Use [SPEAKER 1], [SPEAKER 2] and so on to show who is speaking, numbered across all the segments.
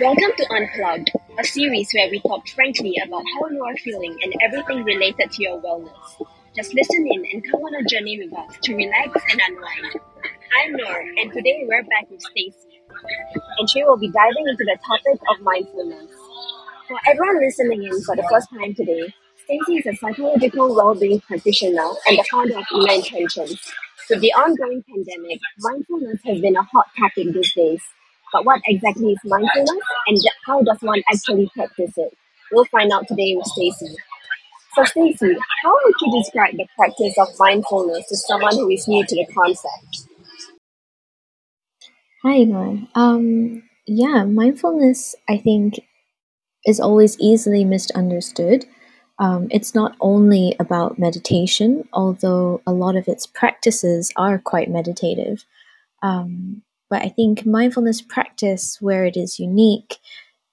[SPEAKER 1] Welcome to Unplugged, a series where we talk frankly about how you are feeling and everything related to your wellness. Just listen in and come on a journey with us to relax and unwind. I'm Noor, and today we're back with Stacey, and she will be diving into the topic of mindfulness. For everyone listening in for the first time today, Stacey is a psychological well-being practitioner and the founder of Inner Intentions. With the ongoing pandemic, mindfulness has been a hot topic these days. But what exactly is mindfulness and how does one actually practice it? We'll find out today with Stacey. So Stacey, how would you describe the practice of mindfulness to someone who is new to the concept?
[SPEAKER 2] Hi, Noor. Um, yeah, mindfulness, I think, is always easily misunderstood. Um, it's not only about meditation, although a lot of its practices are quite meditative. Um, but I think mindfulness practice, where it is unique,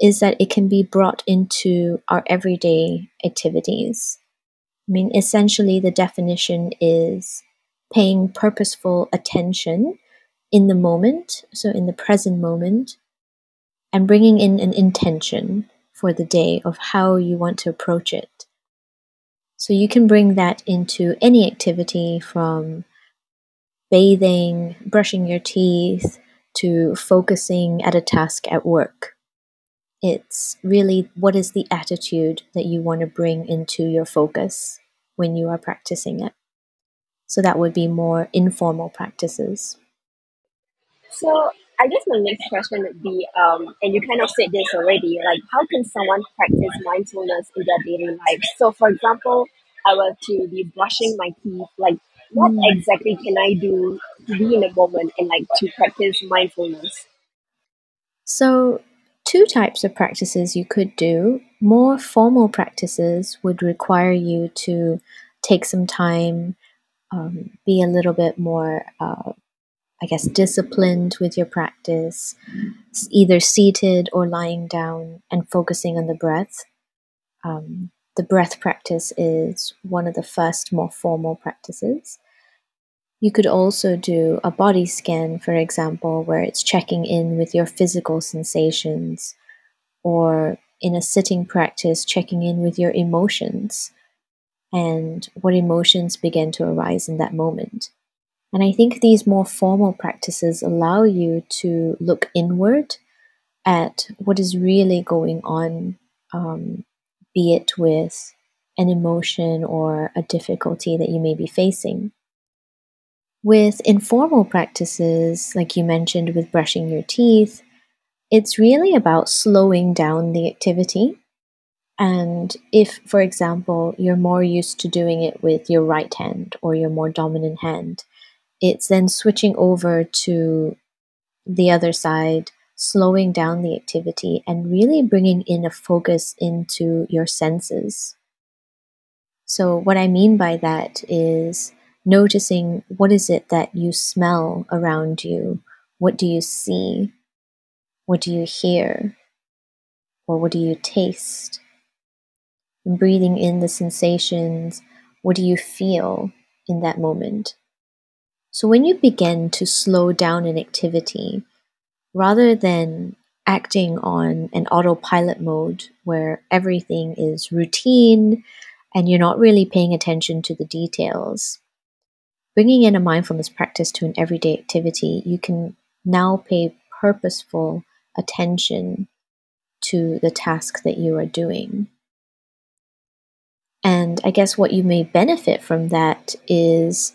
[SPEAKER 2] is that it can be brought into our everyday activities. I mean, essentially, the definition is paying purposeful attention in the moment, so in the present moment, and bringing in an intention for the day of how you want to approach it. So you can bring that into any activity from bathing, brushing your teeth, to focusing at a task at work. It's really what is the attitude that you want to bring into your focus when you are practicing it. So that would be more informal practices.
[SPEAKER 1] So I guess my next question would be, um, and you kind of said this already, like how can someone practice mindfulness in their daily life? So, for example, I were to be brushing my teeth, like what mm. exactly can I do to be in a moment and like to practice mindfulness?
[SPEAKER 2] So, two types of practices you could do. More formal practices would require you to take some time, um, be a little bit more, uh, I guess, disciplined with your practice, either seated or lying down and focusing on the breath. Um, the breath practice is one of the first more formal practices. You could also do a body scan, for example, where it's checking in with your physical sensations, or in a sitting practice, checking in with your emotions and what emotions begin to arise in that moment. And I think these more formal practices allow you to look inward at what is really going on, um, be it with an emotion or a difficulty that you may be facing. With informal practices, like you mentioned with brushing your teeth, it's really about slowing down the activity. And if, for example, you're more used to doing it with your right hand or your more dominant hand, it's then switching over to the other side, slowing down the activity, and really bringing in a focus into your senses. So, what I mean by that is noticing what is it that you smell around you? What do you see? What do you hear? Or what do you taste? And breathing in the sensations, what do you feel in that moment? So when you begin to slow down an activity, rather than acting on an autopilot mode where everything is routine and you're not really paying attention to the details, Bringing in a mindfulness practice to an everyday activity, you can now pay purposeful attention to the task that you are doing. And I guess what you may benefit from that is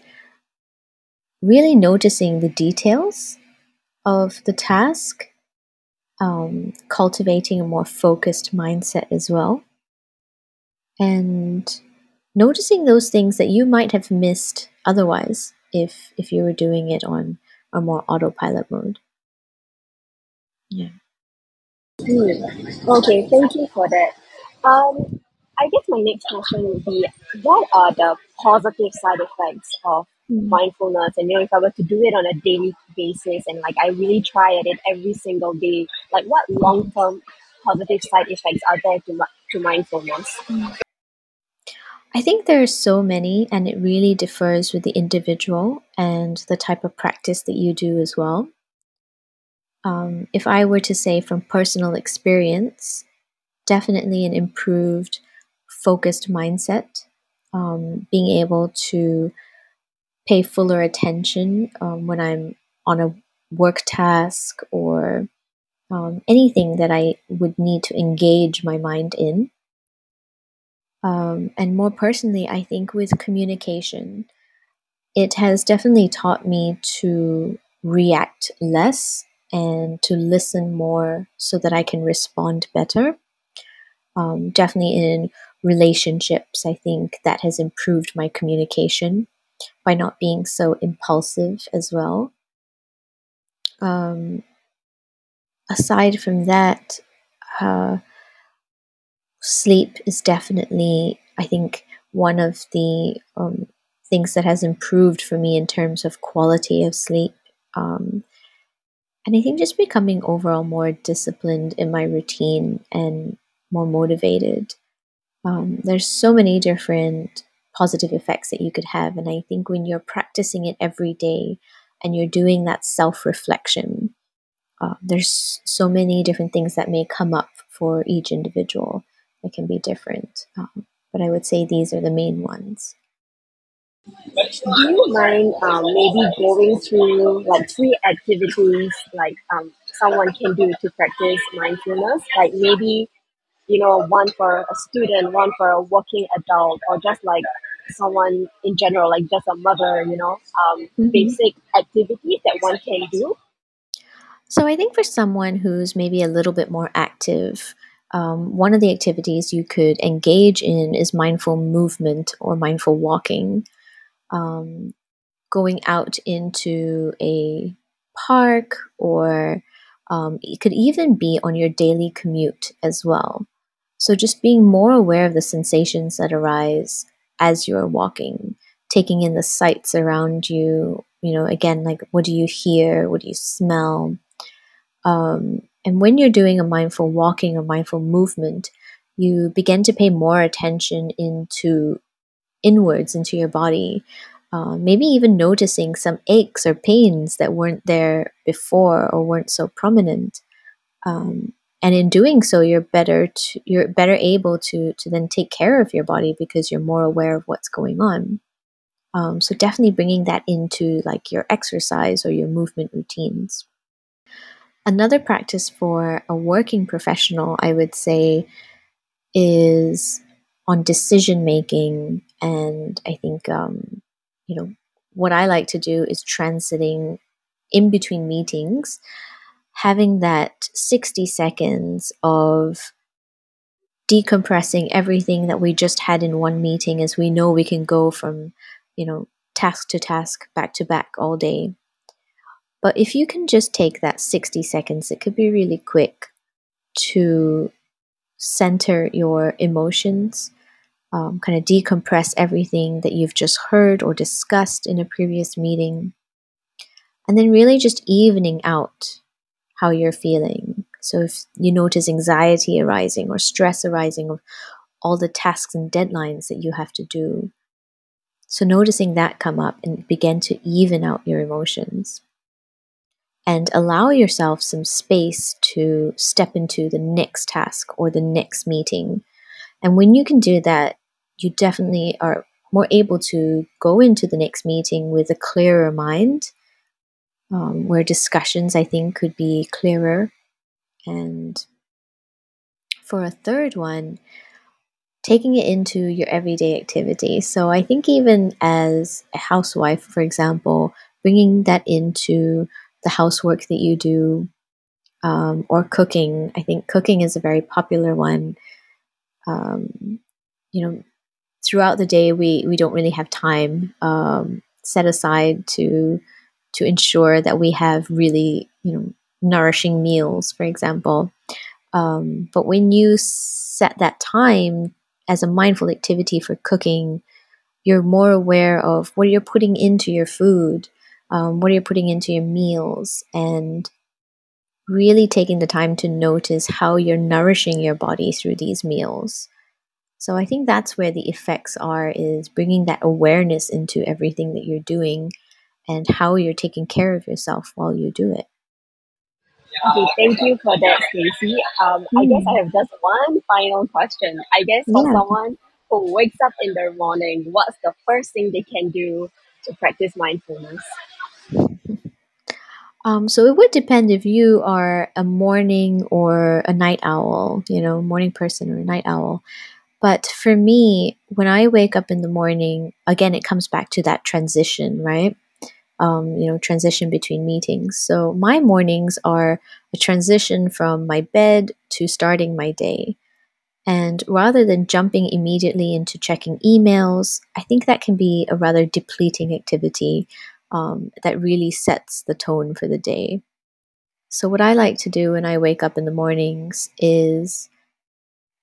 [SPEAKER 2] really noticing the details of the task, um, cultivating a more focused mindset as well, and noticing those things that you might have missed otherwise if if you were doing it on a more autopilot mode. Yeah.
[SPEAKER 1] Mm. Okay, thank you for that. Um, I guess my next question would be, what are the positive side effects of. Mindfulness? And you know, if I were to do it on a daily basis, and like I really try at it every single day, like what long term positive side effects are there to to mindfulness?
[SPEAKER 2] I think there are so many, and it really differs with the individual and the type of practice that you do as well. um, if I were to say from personal experience, definitely an improved focused mindset, um, being able to pay fuller attention um, when I'm on a work task or um, anything that I would need to engage my mind in. Um, and more personally, I think with communication, it has definitely taught me to react less and to listen more so that I can respond better. Um, definitely in relationships, I think that has improved my communication by not being so impulsive as well. Um, aside from that, uh, sleep is definitely, I think, one of the um, things that has improved for me in terms of quality of sleep. Um, and I think just becoming overall more disciplined in my routine and more motivated. Um, there's so many different positive effects that you could have. And I think when you're practicing it every day and you're doing that self reflection, uh, there's so many different things that may come up for each individual that can be different. Um, but I would say these are the main ones.
[SPEAKER 1] Do you mind um, maybe going through like three activities like um, someone can do to practice mindfulness? Like maybe, you know, one for a student, one for a working adult, or just like someone in general, like just a mother, you know, um, mm-hmm. basic activities that one can do?
[SPEAKER 2] So I think for someone who's maybe a little bit more active, um, one of the activities you could engage in is mindful movement or mindful walking um, going out into a park or um, it could even be on your daily commute as well. So just being more aware of the sensations that arise as you're walking, taking in the sights around you, you know, again, like what do you hear? What do you smell? Um, and when you're doing a mindful walking or mindful movement, you begin to pay more attention into inwards into your body. Uh, maybe even noticing some aches or pains that weren't there before or weren't so prominent. Um, and in doing so, you're better to, you're better able to to then take care of your body because you're more aware of what's going on. Um, so definitely bringing that into like your exercise or your movement routines. Another practice for a working professional, I would say, is on decision making and I think um, you know what I like to do is transiting in between meetings, having that sixty seconds of decompressing everything that we just had in one meeting as we know we can go from you know task to task back to back all day. But if you can just take that 60 seconds it could be really quick to center your emotions um, kind of decompress everything that you've just heard or discussed in a previous meeting, and then really just evening out how you're feeling. So if you notice anxiety arising or stress arising of all the tasks and deadlines that you have to do, so noticing that come up and begin to even out your emotions. And allow yourself some space to step into the next task or the next meeting. And when you can do that, you definitely are more able to go into the next meeting with a clearer mind, um, where discussions, I think, could be clearer. And for a third one, taking it into your everyday activity. So I think, even as a housewife, for example, bringing that into the housework that you do um, or cooking. I think cooking is a very popular one. Um, you know, throughout the day we we don't really have time um, set aside to to ensure that we have really you know nourishing meals for example. Um, but when you set that time as a mindful activity for cooking you're more aware of what you're putting into your food um, what you're putting into your meals and really taking the time to notice how you're nourishing your body through these meals. So I think that's where the effects are is bringing that awareness into everything that you're doing and how you're taking care of yourself while you do it.
[SPEAKER 1] Okay, thank you for that, Stacey. Um, I guess I have just one final question. I guess for
[SPEAKER 2] Yeah.
[SPEAKER 1] someone who wakes up in the morning, what's the first thing they can do to practice mindfulness?
[SPEAKER 2] Um, so it would depend if you are a morning or a night owl, you know, morning person or a night owl. But for me, when I wake up in the morning, again, it comes back to that transition, right? Um, you know, transition between meetings. So my mornings are a transition from my bed to starting my day. And rather than jumping immediately into checking emails, I think that can be a rather depleting activity um, that really sets the tone for the day. So, what I like to do when I wake up in the mornings is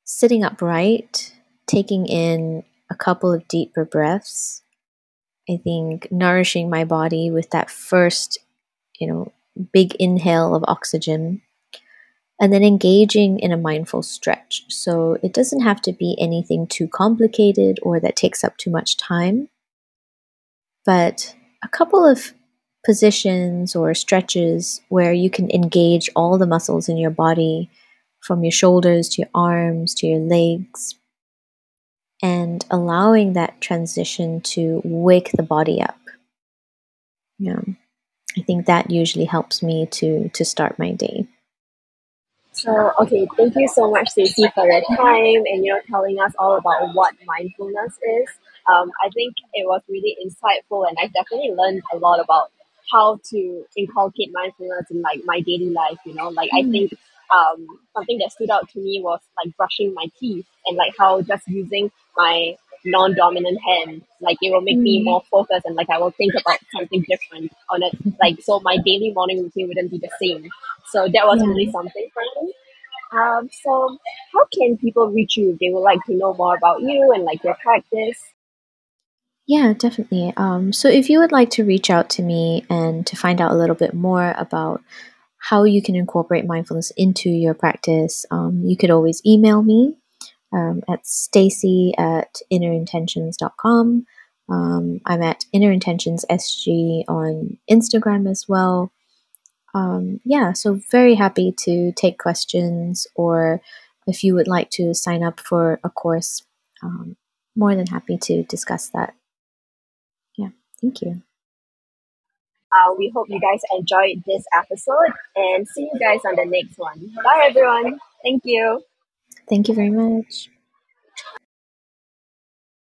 [SPEAKER 2] sitting upright, taking in a couple of deeper breaths. I think nourishing my body with that first, you know, big inhale of oxygen and then engaging in a mindful stretch. So it doesn't have to be anything too complicated or that takes up too much time, but a couple of positions or stretches where you can engage all the muscles in your body from your shoulders to your arms to your legs and allowing that transition to wake the body up. Yeah. I think that usually helps me to to start my day.
[SPEAKER 1] So, okay, thank you so much, Stacey, for your time and you know telling us all about what mindfulness is. Um, I think it was really insightful, and I definitely learned a lot about how to inculcate mindfulness in like my daily life. You know, like I
[SPEAKER 2] Mm,
[SPEAKER 1] think um, something that stood out to me was like brushing my teeth and like how just using my non-dominant hand, like it will make me
[SPEAKER 2] mm,
[SPEAKER 1] more focused and like I will think about something different on it. Like so, my daily morning routine wouldn't be the same. So that was really something for me. Um, so how can people reach you if they would like to know more about you and like your practice?
[SPEAKER 2] Yeah, definitely. Um, so if you would like to reach out to me and to find out a little bit more about how you can incorporate mindfulness into your practice, um, you could always email me um, at stacey at innerintentions.com. Um, I'm at innerintentionssg on Instagram as well. Um, yeah, so very happy to take questions or if you would like to sign up for a course, um, more than happy to discuss that. Yeah, thank you.
[SPEAKER 1] Uh, we hope you guys enjoyed this episode and see you guys on the next one. Bye, everyone. Thank you.
[SPEAKER 2] Thank you very much.